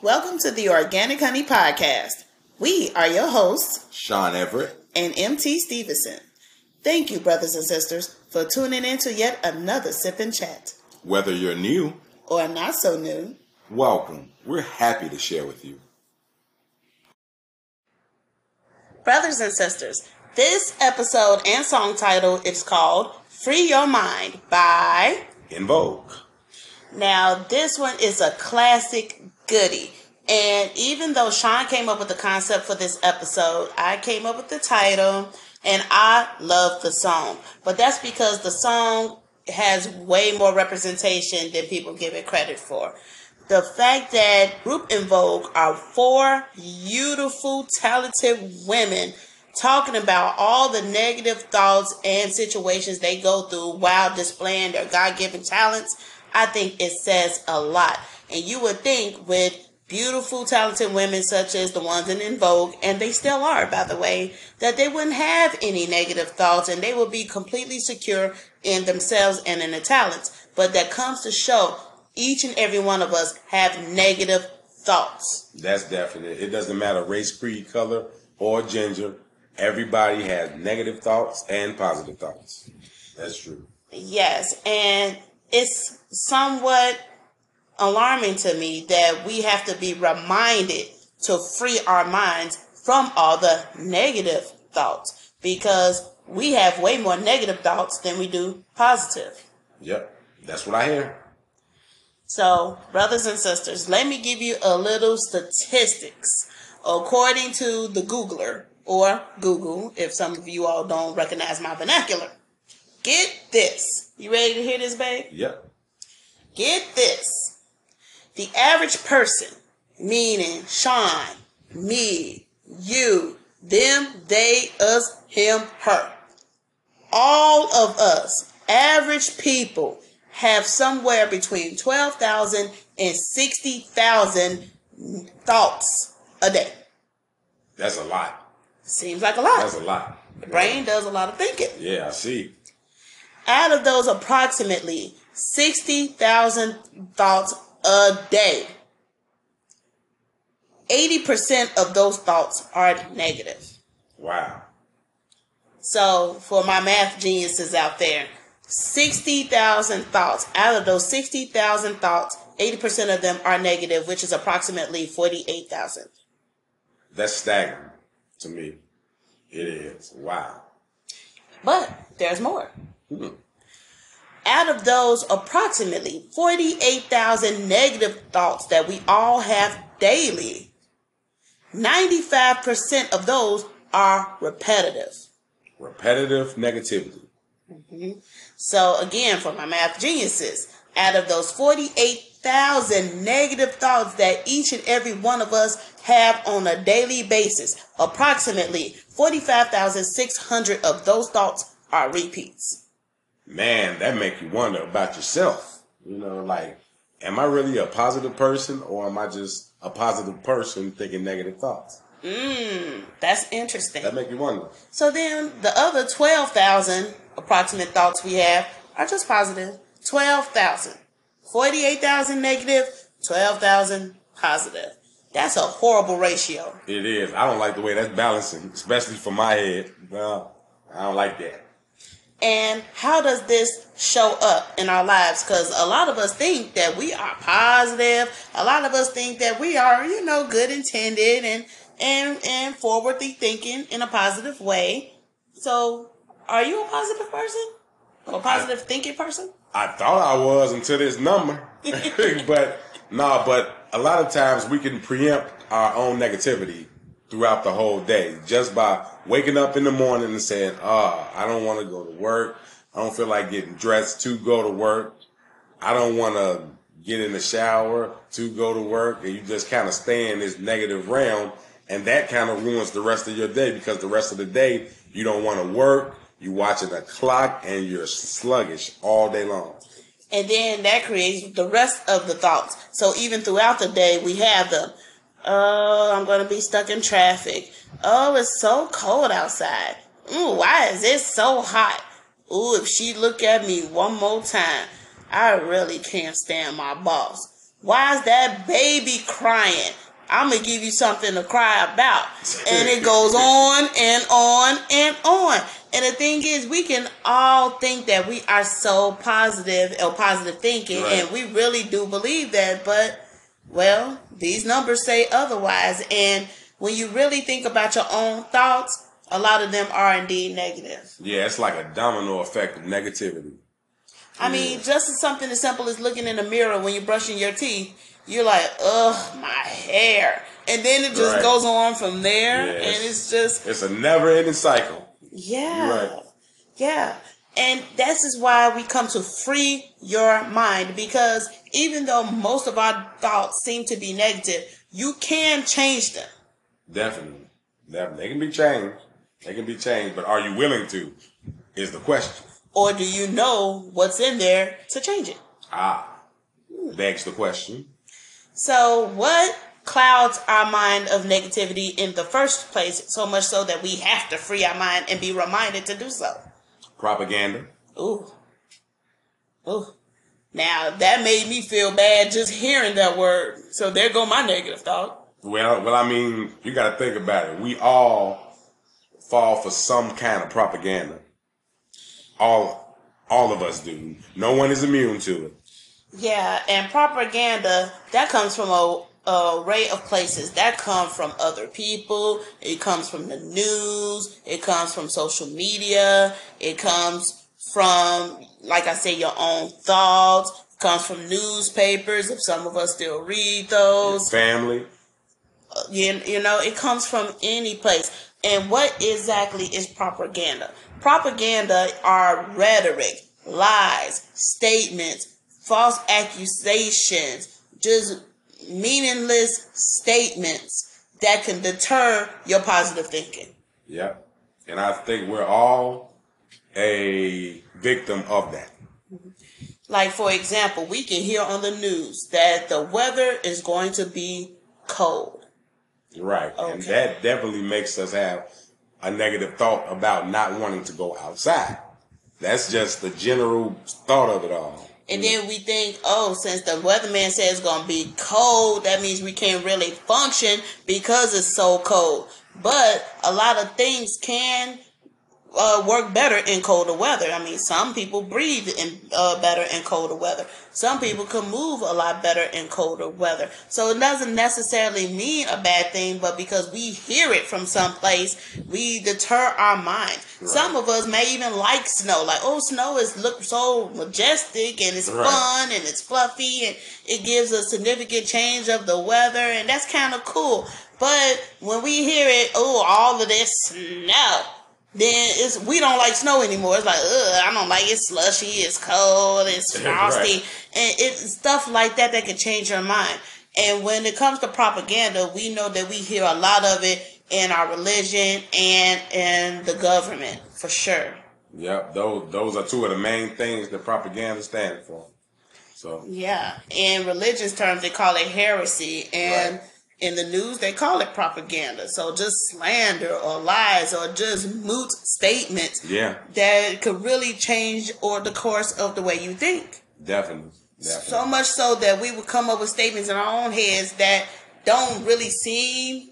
Welcome to the Organic Honey Podcast. We are your hosts, Sean Everett and MT Stevenson. Thank you, brothers and sisters, for tuning in to yet another Sip and Chat. Whether you're new or not so new, welcome. We're happy to share with you. Brothers and sisters, this episode and song title is called Free Your Mind by En Vogue. Now, this one is a classic goody. And even though Sean came up with the concept for this episode, I came up with the title and I love the song. But that's because the song has way more representation than people give it credit for. The fact that Group En Vogue are four beautiful, talented women talking about all the negative thoughts and situations they go through while displaying their God given talents, I think it says a lot. And you would think with beautiful, talented women such as the ones in En Vogue, and they still are, by the way, that they wouldn't have any negative thoughts and they would be completely secure in themselves and in their talents. But that comes to show each and every one of us have negative thoughts. That's definite. It doesn't matter race, creed, color, or gender. Everybody has negative thoughts and positive thoughts. That's true. Yes, and it's somewhat alarming to me that we have to be reminded to free our minds from all the negative thoughts because we have way more negative thoughts than we do positive. Yep, that's what I hear. So, brothers and sisters, let me give you a little statistics. According to the Googler, or Google, if some of you all don't recognize my vernacular. Get this. You ready to hear this, babe? Yep. Get this the average person, meaning Sean, me, you, them, they, us, him, her, all of us, average people, have somewhere between 12,000 and 60,000 thoughts a day. That's a lot. Seems like a lot. That's a lot. The brain does a lot of thinking. Yeah, I see. Out of those, approximately 60,000 thoughts a day. 80% of those thoughts are negative. Wow. So, for my math geniuses out there, 60,000 thoughts. Out of those 60,000 thoughts, 80% of them are negative, which is approximately 48,000. That's staggering to me. It is. Wow. But there's more. Hmm out of those approximately 48,000 negative thoughts that we all have daily, 95% of those are repetitive. Repetitive negativity. Mm-hmm. So, again, for my math geniuses, out of those 48,000 negative thoughts that each and every one of us have on a daily basis, approximately 45,600 of those thoughts are repeats man, that make you wonder about yourself. You know, like, am I really a positive person or am I just a positive person thinking negative thoughts? Mmm, that's interesting. That make you wonder. So then the other 12,000 approximate thoughts we have are just positive. 12,000. 48,000 negative, 12,000 positive. That's a horrible ratio. It is. I don't like the way that's balancing, especially for my head. No, I don't like that. And how does this show up in our lives? Because a lot of us think that we are positive. A lot of us think that we are, you know, good intended and and and forwardly thinking in a positive way. So, are you a positive person? A positive I, thinking person? I thought I was until this number, but no. Nah, but a lot of times we can preempt our own negativity throughout the whole day just by waking up in the morning and saying, "Ah, oh, I don't want to go to work. I don't feel like getting dressed to go to work. I don't want to get in the shower to go to work." And you just kind of stay in this negative realm, and that kind of ruins the rest of your day because the rest of the day you don't want to work. You're watching the clock and you're sluggish all day long. And then that creates the rest of the thoughts. So even throughout the day, we have the Oh, I'm going to be stuck in traffic. Oh, it's so cold outside. Ooh, why is it so hot? Ooh, if she look at me one more time, I really can't stand my boss. Why is that baby crying? I'm gonna give you something to cry about. And it goes on and on and on. And the thing is, we can all think that we are so positive or positive thinking, Right. and we really do believe that, but well, these numbers say otherwise. And when you really think about your own thoughts, a lot of them are indeed negative. Yeah, it's like a domino effect of negativity. I mean, just as something as simple as looking in the mirror when you're brushing your teeth, you're like, ugh, my hair. And then it just Right. goes on from there. Yes. And it's just, It's a never ending cycle. yeah. Right. Yeah. And this is why we come to free your mind because even though most of our thoughts seem to be negative, you can change them. Definitely. Definitely. They can be changed. They can be changed, but are you willing to? Is the question. Or do you know what's in there to change it? Ah. Begs the question. So, what clouds our mind of negativity in the first place, so much so that we have to free our mind and be reminded to do so? Propaganda. Ooh. Ooh. Now, that made me feel bad just hearing that word. So, there go my negative thought. Well, well, I mean, you got to think about it. We all fall for some kind of propaganda. All, all of us do. No one is immune to it. Yeah, and propaganda that comes from a, a array of places. That come from other people. It comes from the news. It comes from social media. It comes from, like I say, your own thoughts. It comes from newspapers. If some of us still read those, Family. Uh, you, you know, it comes from any place. And what exactly is propaganda? Propaganda are rhetoric, lies, statements, false accusations, just meaningless statements that can deter your positive thinking. Yep. And I think we're all a victim of that. Like, for example, we can hear on the news that the weather is going to be cold. Right. And that definitely makes us have a negative thought about not wanting to go outside. That's just the general thought of it all. And mm-hmm. then we think, oh, since the weatherman says it's gonna be cold, that means we can't really function because it's so cold. But a lot of things can uh, work better in colder weather. I mean, some people breathe in uh, better in colder weather. Some people can move a lot better in colder weather. So it doesn't necessarily mean a bad thing, but because we hear it from someplace, we deter our mind. Some of us may even like snow. Like, oh, snow is look so majestic and it's Right. fun and it's fluffy and it gives a significant change of the weather and that's kind of cool. But when we hear it, oh, all of this snow, then it's we don't like snow anymore. It's like, ugh, I don't like it. It's slushy, it's cold, it's frosty, Right. and it's stuff like that that can change your mind. And when it comes to propaganda, we know that we hear a lot of it in our religion and in the government for sure. Yep. Those those are two of the main things that propaganda stands for. So Yeah, in religious terms, they call it heresy, and Right. In the news, they call it propaganda. So just slander or lies or just moot statements yeah, that could really change or the course of the way you think. definitely. Definitely. So much so that we would come up with statements in our own heads that don't really seem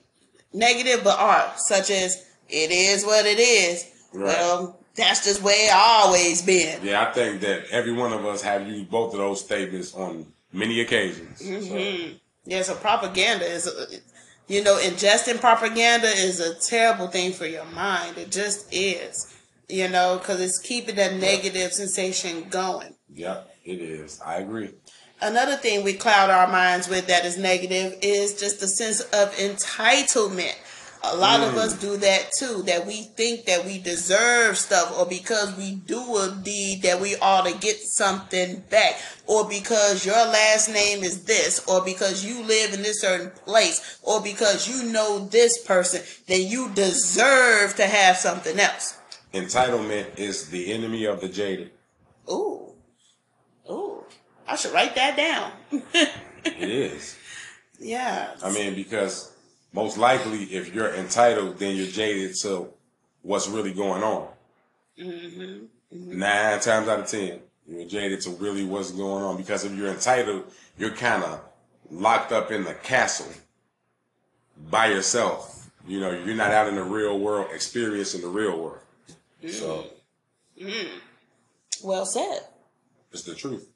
negative but are, such as "it is what it is." Right. Well, that's just where it always been. yeah, I think that every one of us have used both of those statements on many occasions. So, Yeah, so propaganda is, a, you know, ingesting propaganda is a terrible thing for your mind. It just is, you know, because it's keeping that negative sensation going. yep, it is. I agree. Another thing we cloud our minds with that is negative is just the sense of entitlement. A lot of mm. us do that too, that we think that we deserve stuff, or because we do a deed that we ought to get something back, or because your last name is this, or because you live in this certain place, or because you know this person, then you deserve to have something else. Entitlement is the enemy of the jaded. Ooh. Ooh. I should write that down. It is. yeah. I mean, because most likely, if you're entitled, then you're jaded to what's really going on. Mm-hmm. Mm-hmm. Nine times out of ten, you're jaded to really what's going on. Because if you're entitled, you're kind of locked up in the castle by yourself. You know, you're not out in the real world experiencing the real world. Mm-hmm. So Well said. it's the truth.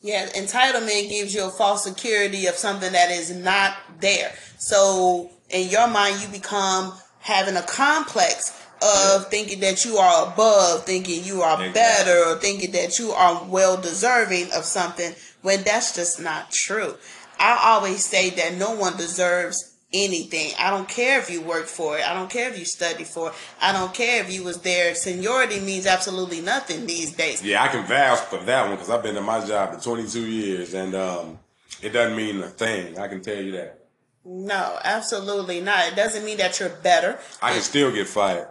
Yeah, entitlement gives you a false security of something that is not there. So in your mind, you become having a complex of thinking that you are above, thinking you are Exactly. better, or thinking that you are well deserving of something when that's just not true. I always say that no one deserves anything. I don't care if you work for it. I don't care if you study for it. I don't care if you was there. Seniority means absolutely nothing these days. Yeah, I can vouch for that one because I've been in my job for 22 years and um, it doesn't mean a thing. I can tell you that. No, absolutely not. It doesn't mean that you're better. I can still get fired.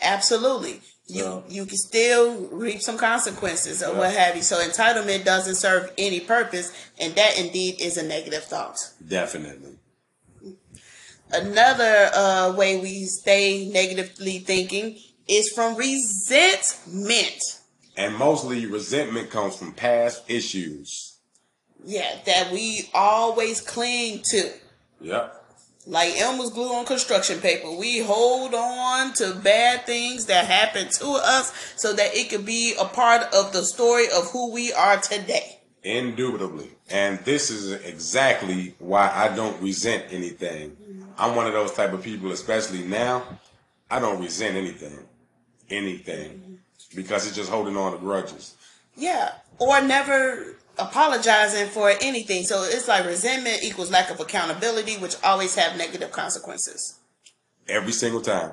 Absolutely. You So- you can still reap some consequences or Yeah. what have you. So entitlement doesn't serve any purpose, and that indeed is a negative thought. Definitely. Another uh, way we stay negatively thinking is from resentment. And mostly resentment comes from past issues. Yeah, that we always cling to. Yep. Like Elmer's glue on construction paper. We hold on to bad things that happen to us so that it could be a part of the story of who we are today. Indubitably. And this is exactly why I don't resent anything. I'm one of those type of people, especially now. I don't resent anything. Anything. Because it's just holding on to grudges. Yeah. Or never apologizing for anything. So it's like resentment equals lack of accountability, which always have negative consequences. Every single time.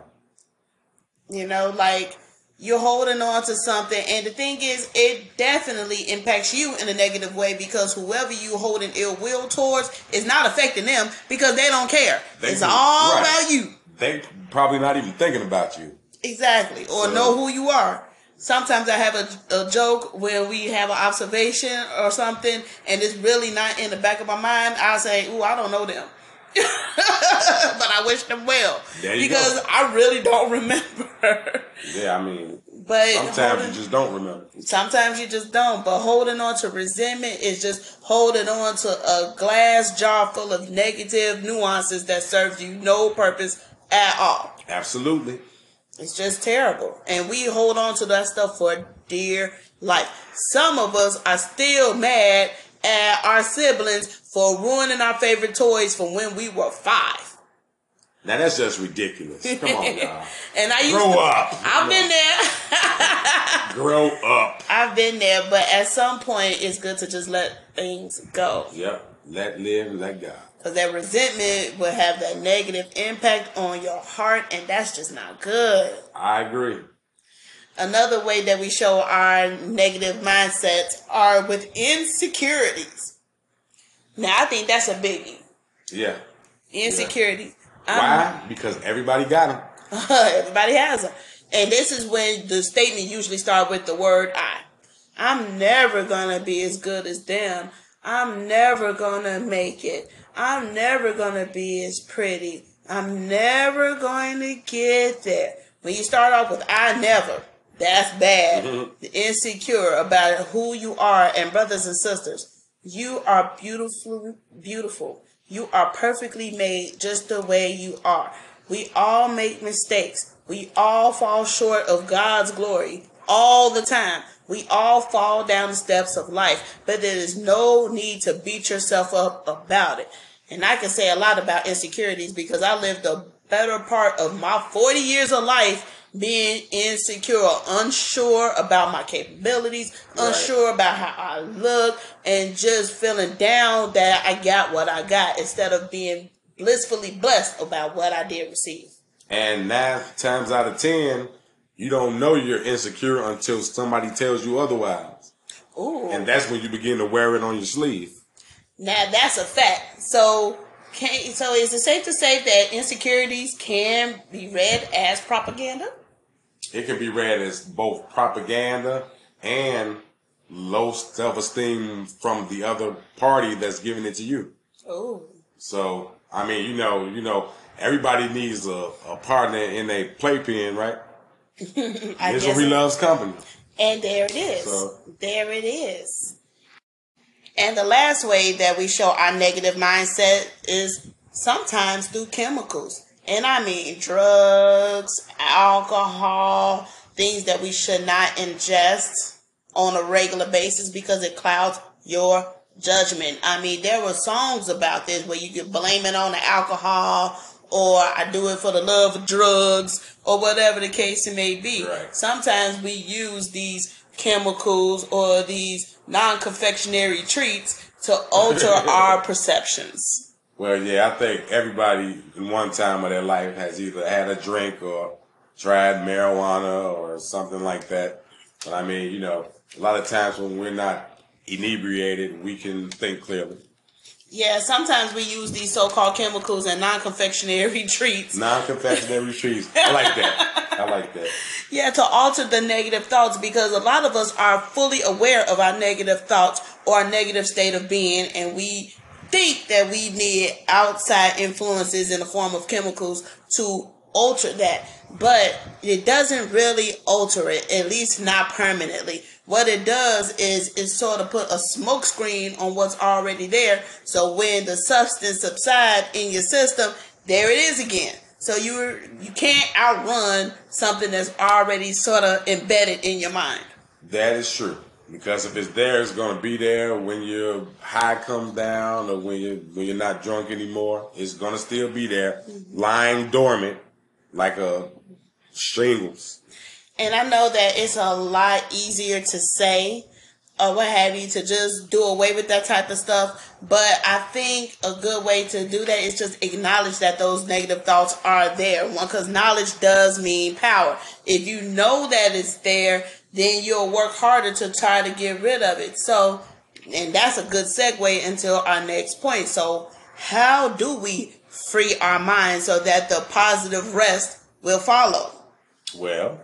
You know, like you're holding on to something and the thing is it definitely impacts you in a negative way because whoever you holding ill will towards is not affecting them because they don't care. They it's do- all right. about you. They probably not even thinking about you. Exactly. Or So- know who you are. Sometimes I have a, a joke when we have an observation or something and it's really not in the back of my mind. I'll say, Ooh, I don't know them. but I wish them well. Because go. I really don't remember. Yeah, I mean, but sometimes holding- you just don't remember. Sometimes you just don't. But holding on to resentment is just holding on to a glass jar full of negative nuances that serves you no purpose at all. Absolutely. It's just terrible. And we hold on to that stuff for dear life. Some of us are still mad at our siblings for ruining our favorite toys from when we were five. Now that's just ridiculous. Come on, y'all. And I used Grow to, up. I've been there. Grow up. I've been there, but at some point it's good to just let things go. Yep. Let live, let God. Because that resentment will have that negative impact on your heart, and that's just not good. I agree. Another way that we show our negative mindsets are with insecurities. Now, I think that's a biggie. Yeah. Insecurity. Um, Why? Because everybody got them. Everybody has them. And this is when the statement usually start with the word I. I'm never gonna be as good as them. I'm never gonna make it. I'm never gonna be as pretty. I'm never going to get there. When you start off with I never, that's bad. The insecure about who you are. And brothers and sisters, you are beautiful, beautiful. You are perfectly made just the way you are. We all make mistakes. We all fall short of God's glory all the time. We all fall down the steps of life, but there is no need to beat yourself up about it. And I can say a lot about insecurities because I lived a better part of my 40 years of life being insecure, unsure about my capabilities, Right. unsure about how I look, and just feeling down that I got what I got instead of being blissfully blessed about what I did receive. And nine times out of ten, you don't know you're insecure until somebody tells you otherwise. Ooh. And that's when you begin to wear it on your sleeve. Now that's a fact. So can so is it safe to say that insecurities can be read as propaganda? It can be read as both propaganda and low self esteem from the other party that's giving it to you. Oh. So I mean, you know, you know, everybody needs a, a partner in a playpen, right? Misery loves company. And there it is. So- There it is. And the last way that we show our negative mindset is sometimes through chemicals. And I mean drugs, alcohol, things that we should not ingest on a regular basis because it clouds your judgment. I mean, there were songs about this where you could blame it on the alcohol or I do it for the love of drugs or whatever the case may be. Right. Sometimes we use these chemicals or these non-confectionery treats to alter our perceptions. Well, yeah, I think everybody in one time of their life has either had a drink or tried marijuana or something like that. But I mean, you know, a lot of times when we're not inebriated, we can think clearly. Yeah, sometimes we use these so-called chemicals and non-confectionery treats. Non-confectionery treats. I like that. I like that. Yeah, to alter the negative thoughts because a lot of us are fully aware of our negative thoughts or our negative state of being, and we think that we need outside influences in the form of chemicals to alter that. But it doesn't really alter it, at least not permanently. What it does is it sort of put a smoke screen on what's already there. So when the substance subside in your system, there it is again. So you you can't outrun something that's already sort of embedded in your mind. That is true. Because if it's there, it's going to be there when your high comes down or when you when you're not drunk anymore. It's going to still be there, mm-hmm. lying dormant like a shingles. And I know that it's a lot easier to say or what have you to just do away with that type of stuff. But I think a good way to do that is just acknowledge that those negative thoughts are there. Because knowledge does mean power. If you know that it's there, then you'll work harder to try to get rid of it. So, and that's a good segue into our next point. So, how do we free our minds so that the positive rest will follow? Well,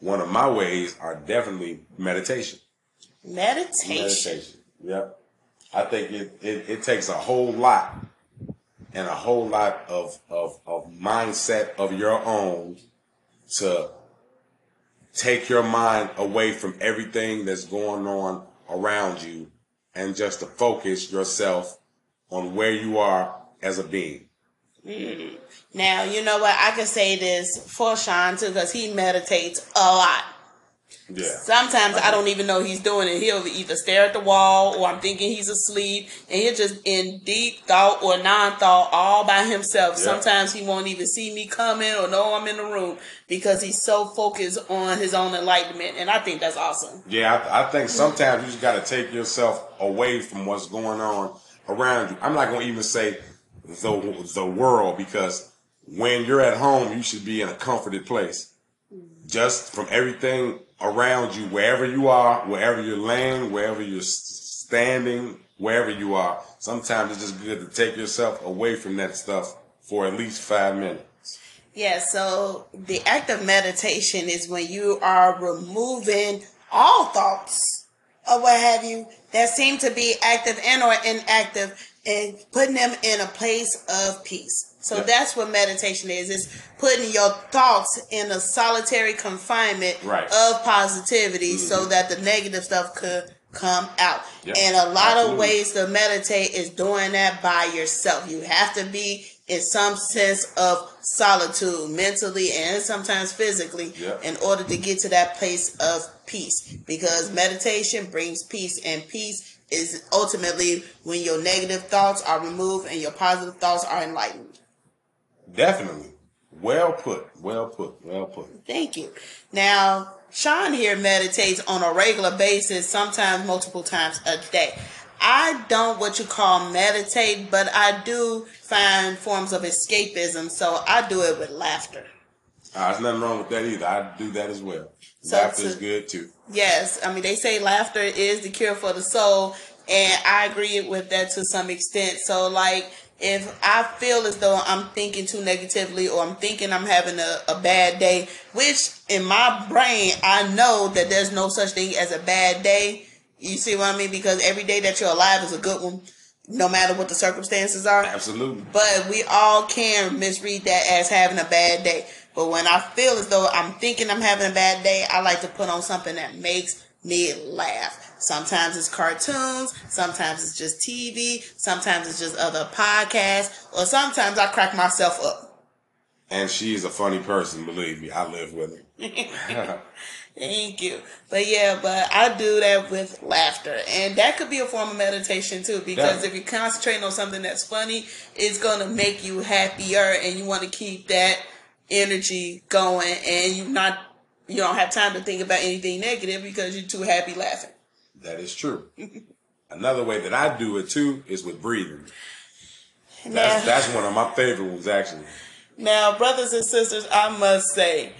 one of my ways are definitely meditation. Meditation. Meditation. Yep. I think it, it, it takes a whole lot and a whole lot of, of, of mindset of your own to take your mind away from everything that's going on around you and just to focus yourself on where you are as a being. Mm. Now, you know what? I can say this for Sean too, because he meditates a lot. Yeah. Sometimes I don't even know he's doing it. He'll either stare at the wall or I'm thinking he's asleep and he's just in deep thought or non thought all by himself. Yeah. Sometimes he won't even see me coming or know I'm in the room because he's so focused on his own enlightenment. And I think that's awesome. Yeah, I, I think sometimes you just got to take yourself away from what's going on around you. I'm not going to even say the the world because when you're at home, you should be in a comforted place. Just from everything around you, wherever you are, wherever you're laying, wherever you're standing, wherever you are. Sometimes it's just good to take yourself away from that stuff for at least five minutes. Yeah, so the act of meditation is when you are removing all thoughts or what have you that seem to be active and or inactive and putting them in a place of peace. So Yeah. that's what meditation is. It's putting your thoughts in a solitary confinement Right. Mm-hmm. of positivity so that the negative stuff could come out. Yeah, And a lot of ways to meditate is doing that by yourself. You have to be in some sense of solitude mentally and sometimes physically Yeah. in order to get to that place of peace because meditation brings peace and peace is ultimately when your negative thoughts are removed and your positive thoughts are enlightened. Definitely. Well put. Well put. Well put. Thank you. Now, Sean here meditates on a regular basis, sometimes multiple times a day. I don't what you call meditate, but I do find forms of escapism, so I do it with laughter. Uh, there's nothing wrong with that either. I do that as well. So Laughter is good too. Yes, I mean they say laughter is the cure for the soul, and I agree with that to some extent. So like if I feel as though I'm thinking too negatively or I'm thinking I'm having a, a bad day, which in my brain I know that there's no such thing as a bad day. You see what I mean? Because every day that you're alive is a good one, no matter what the circumstances are. Absolutely. But we all can misread that as having a bad day. But when I feel as though I'm thinking I'm having a bad day, I like to put on something that makes me laugh. Sometimes it's cartoons, sometimes it's just TV, sometimes it's just other podcasts, or sometimes I crack myself up. And she is a funny person, believe me. I live with her. Thank you. But yeah, but I do that with laughter. And that could be a form of meditation too, because Yeah. if you're concentrating on something that's funny, it's going to make you happier and you want to keep that energy going and you not, you don't have time to think about anything negative because you're too happy laughing. that is true. Another way that I do it too is with breathing. Now, That's that's one of my favorite ones actually. now, brothers and sisters, I must say,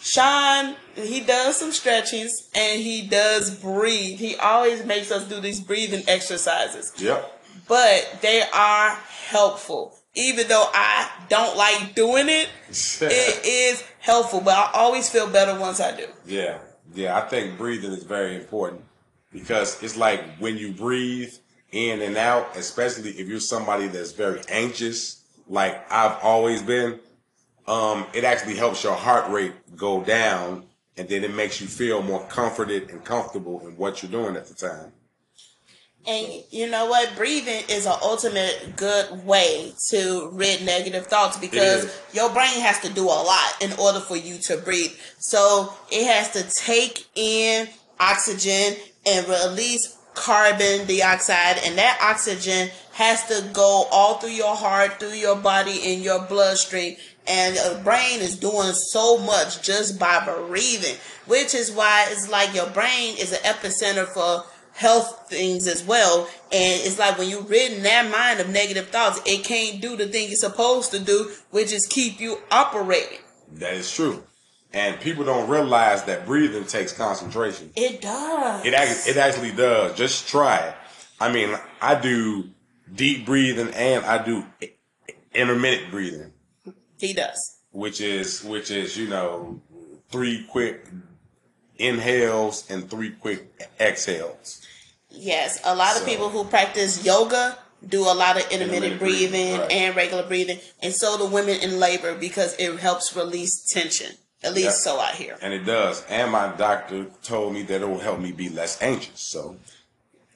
Sean, he does some stretches and he does breathe. He always makes us do these breathing exercises. Yep. but they are helpful. Even though I don't like doing it, it is helpful. But I always feel better once I do. Yeah, yeah. I think breathing is very important because it's like when you breathe in and out, especially if you're somebody that's very anxious, like I've always been. Um, it actually helps your heart rate go down, and then it makes you feel more comforted and comfortable in what you're doing at the time. And you know what? Breathing is an ultimate good way to rid negative thoughts because your brain has to do a lot in order for you to breathe. So it has to take in oxygen and release carbon dioxide, and that oxygen has to go all through your heart, through your body, in your bloodstream. And the brain is doing so much just by breathing, which is why it's like your brain is an epicenter for health things as well. And it's like when you're ridden that mind of negative thoughts, it can't do the thing it's supposed to do, which is keep you operating. That is true, and people don't realize that breathing takes concentration. It does. It actually, it actually does. Just try it. I mean, I do deep breathing and I do intermittent breathing, he does. which is which is you know three quick inhales and three quick exhales. Yes, a lot of people who practice yoga do a lot of intermittent Intermittent breathing, breathing right. and regular breathing, and so do women in labor because it helps release tension. At least Yep. so I hear. And it does. And my doctor told me that it will help me be less anxious. So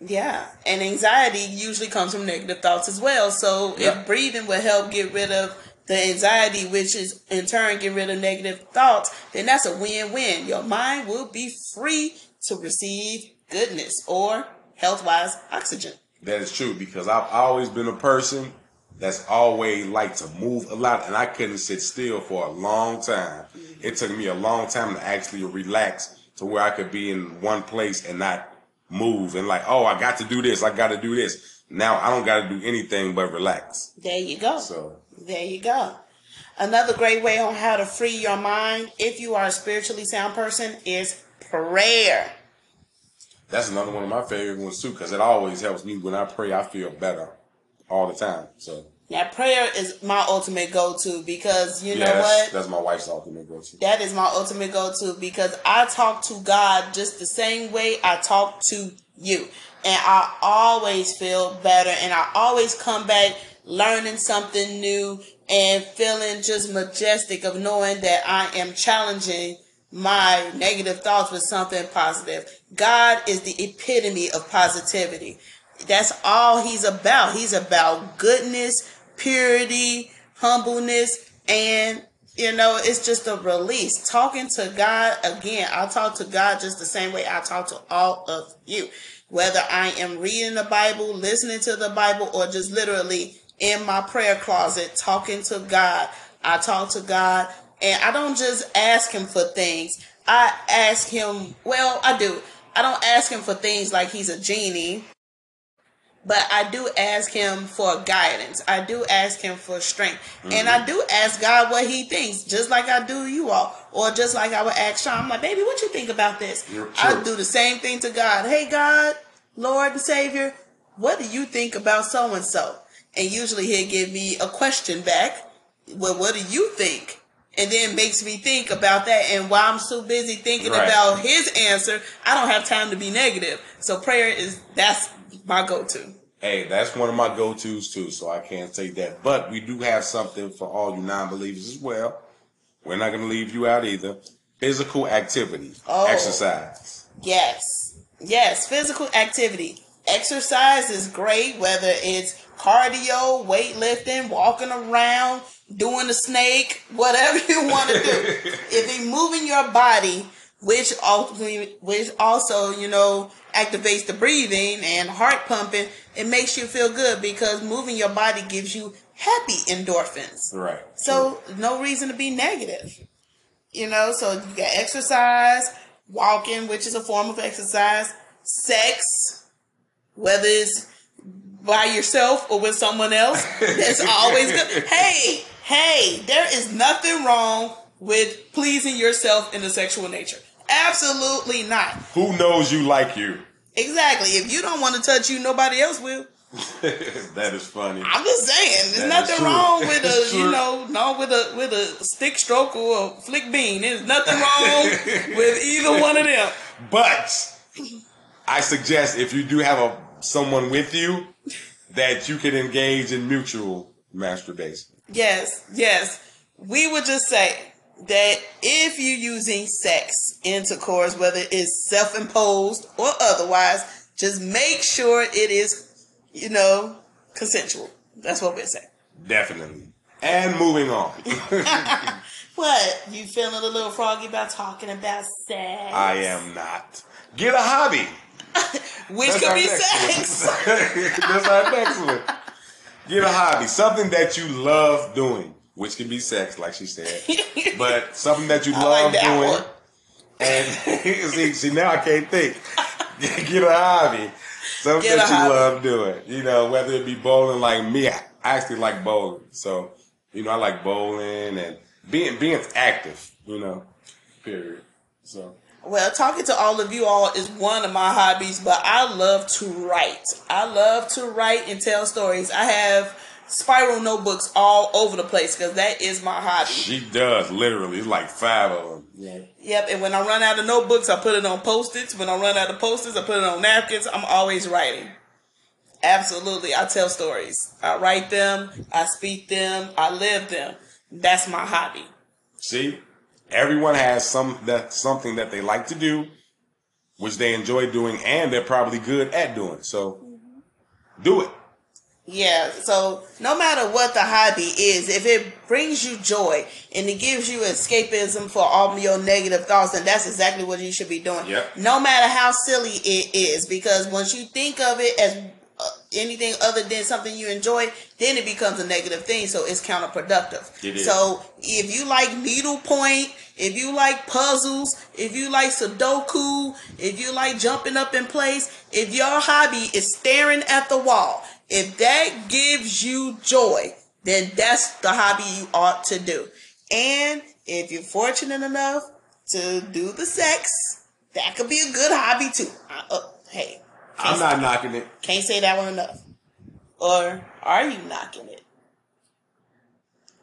Yeah, and anxiety usually comes from negative thoughts as well. So Yeah. if breathing will help get rid of the anxiety, which is in turn get rid of negative thoughts, then that's a win-win. Your mind will be free to receive goodness or health-wise oxygen. that is true because I've always been a person that's always liked to move a lot and I couldn't sit still for a long time. It took me a long time to actually relax to where I could be in one place and not move and like, oh, I got to do this, I got to do this. Now I don't got to do anything but relax. There you go. So There you go. Another great way on how to free your mind, if you are a spiritually sound person, is prayer. That's another one of my favorite ones too because it always helps me when I pray. I feel better all the time. So Now, prayer is my ultimate go-to because you know that's, what? that's my wife's ultimate go-to. That is my ultimate go-to because I talk to God just the same way I talk to you. And I always feel better and I always come back learning something new and feeling just majestic of knowing that I am challenging my negative thoughts with something positive. God is the epitome of positivity. That's all he's about. He's about goodness, purity, humbleness, and you know, it's just a release. Talking to God again, I talk to God just the same way I talk to all of you. Whether I am reading the Bible, listening to the Bible, or just literally in my prayer closet talking to God. I talk to God and I don't just ask him for things. I ask him, well, I do. I don't ask him for things like he's a genie, but I do ask him for guidance. I do ask him for strength. And I mm-hmm. do ask God what he thinks, just like I do you all. Or just like I would ask Sean, I'm like, baby, what you think about this? I do the same thing to God. Hey, God, Lord and Savior, what do you think about so and so? And usually he'll give me a question back. Well, what do you think? And then makes me think about that. And while I'm so busy thinking Right. about his answer, I don't have time to be negative. So prayer is that's my go-to. Hey, that's one of my go-tos too, so I can't say that. But we do have something for all you non-believers as well. We're not going to leave you out either. Physical activity, Oh. exercise. Yes. Yes, physical activity. Exercise is great, whether it's cardio, weightlifting, walking around, doing a snake, whatever you want to do. if you're moving your body, which ultimately, which also, you know, activates the breathing and heart pumping, it makes you feel good because moving your body gives you happy endorphins. Right. So no reason to be negative. You know, so you got exercise, walking, which is a form of exercise, sex, whether it's by yourself or with someone else, that's always good. Hey, hey, there is nothing wrong with pleasing yourself in the sexual nature. Absolutely not. Who knows you like you? Exactly. If you don't want to touch you, nobody else will. that is funny. I'm just saying, there's That nothing wrong with a, you know, no with a with a stick stroke or a flick bean. There's nothing wrong with either one of them. But I suggest if you do have a someone with you, that you can engage in mutual masturbation. Yes, yes. We would just say that if you're using sex intercourse, whether it's self-imposed or otherwise, just make sure it is, you know, consensual. That's what we're saying. Definitely. And moving on. What? You feeling a little froggy about talking about sex? I am not. Get a hobby. Which That's could be sex. That's our next one. Get a hobby. Something that you love doing, which can be sex, like she said. But something that you I love like that doing. one. And see, see, now I can't think. Get a hobby. Something Get that you hobby. love doing. You know, whether it be bowling like me, I actually like bowling. So, you know, I like bowling and being being active, you know. Period. So Well, talking to all of you all is one of my hobbies, but I love to write. I love to write and tell stories. I have spiral notebooks all over the place because that is my hobby. she does literally it's like five of them. Yeah. Yep, and when I run out of notebooks, I put it on post-its. When I run out of post-its, I put it on napkins. I'm always writing. Absolutely, I tell stories. I write them, I speak them, I live them. That's my hobby. See, everyone has some that something that they like to do, which they enjoy doing, and they're probably good at doing. So, do it. Yeah, so no matter what the hobby is, if it brings you joy and it gives you escapism for all your negative thoughts, then that's exactly what you should be doing. Yep. No matter how silly it is, because once you think of it as uh, anything other than something you enjoy, then it becomes a negative thing, so it's counterproductive. It. So if you like needlepoint, if you like puzzles, if you like Sudoku, if you like jumping up in place, if your hobby is staring at the wall, if that gives you joy, then that's the hobby you ought to do. And if you're fortunate enough to do the sex, that could be a good hobby too. Uh, uh, hey, I'm not knocking it. can't say that one enough. Or are you knocking it?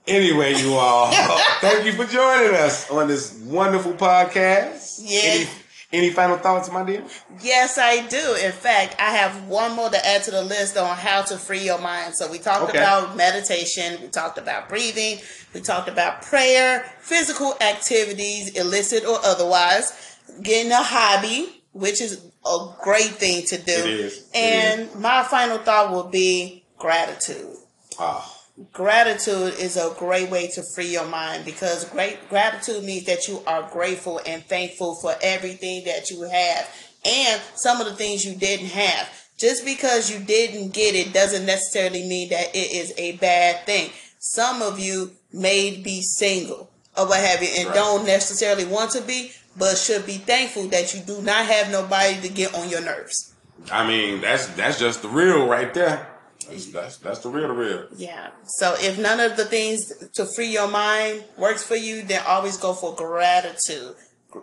Anyway, you all, thank you for joining us on this wonderful podcast. Yeah. Any, any final thoughts, my dear? Yes, I do. In fact, I have one more to add to the list on how to free your mind. So we talked Okay. about meditation, we talked about breathing, we talked about prayer, physical activities, illicit or otherwise, getting a hobby, which is a great thing to do. It is. It And my final thought will be gratitude Ah, gratitude is a great way to free your mind because great gratitude means that you are grateful and thankful for everything that you have and some of the things you didn't have. Just because you didn't get it doesn't necessarily mean that it is a bad thing. Some of you may be single or what have you and Right. don't necessarily want to be, but should be thankful that you do not have nobody to get on your nerves. I mean, that's that's just the real right there. That's that's, that's the real, the real. Yeah. So if none of the things to free your mind works for you, then always go for gratitude.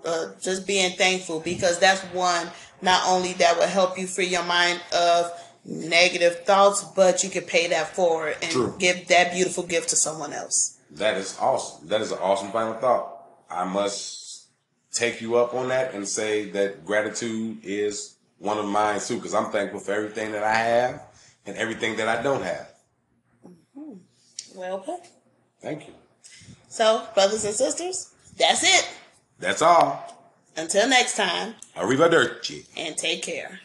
Uh, just being thankful because that's one not only that will help you free your mind of negative thoughts, but you can pay that forward and True. give that beautiful gift to someone else. That is awesome. That is an awesome final thought. I must take you up on that and say that gratitude is one of mine too, because I'm thankful for everything that I have and everything that I don't have. Mm-hmm. Well put. Thank you. So, brothers and sisters, that's it. That's all. Until next time, Arrivederci. and take care.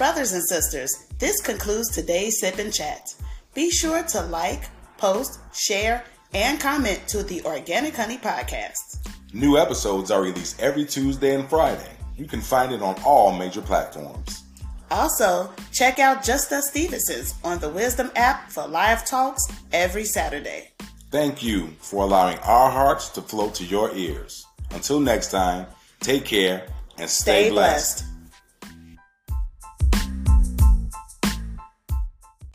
Brothers and sisters, this concludes today's Sip and Chat. Be sure to like, post, share, and comment to the Organic Honey Podcast. New episodes are released every Tuesday and Friday. You can find it on all major platforms. Also, check out Just Us Stevenson's on the Wisdom app for live talks every Saturday. Thank you for allowing our hearts to flow to your ears. Until next time, take care and stay, Stay blessed. blessed.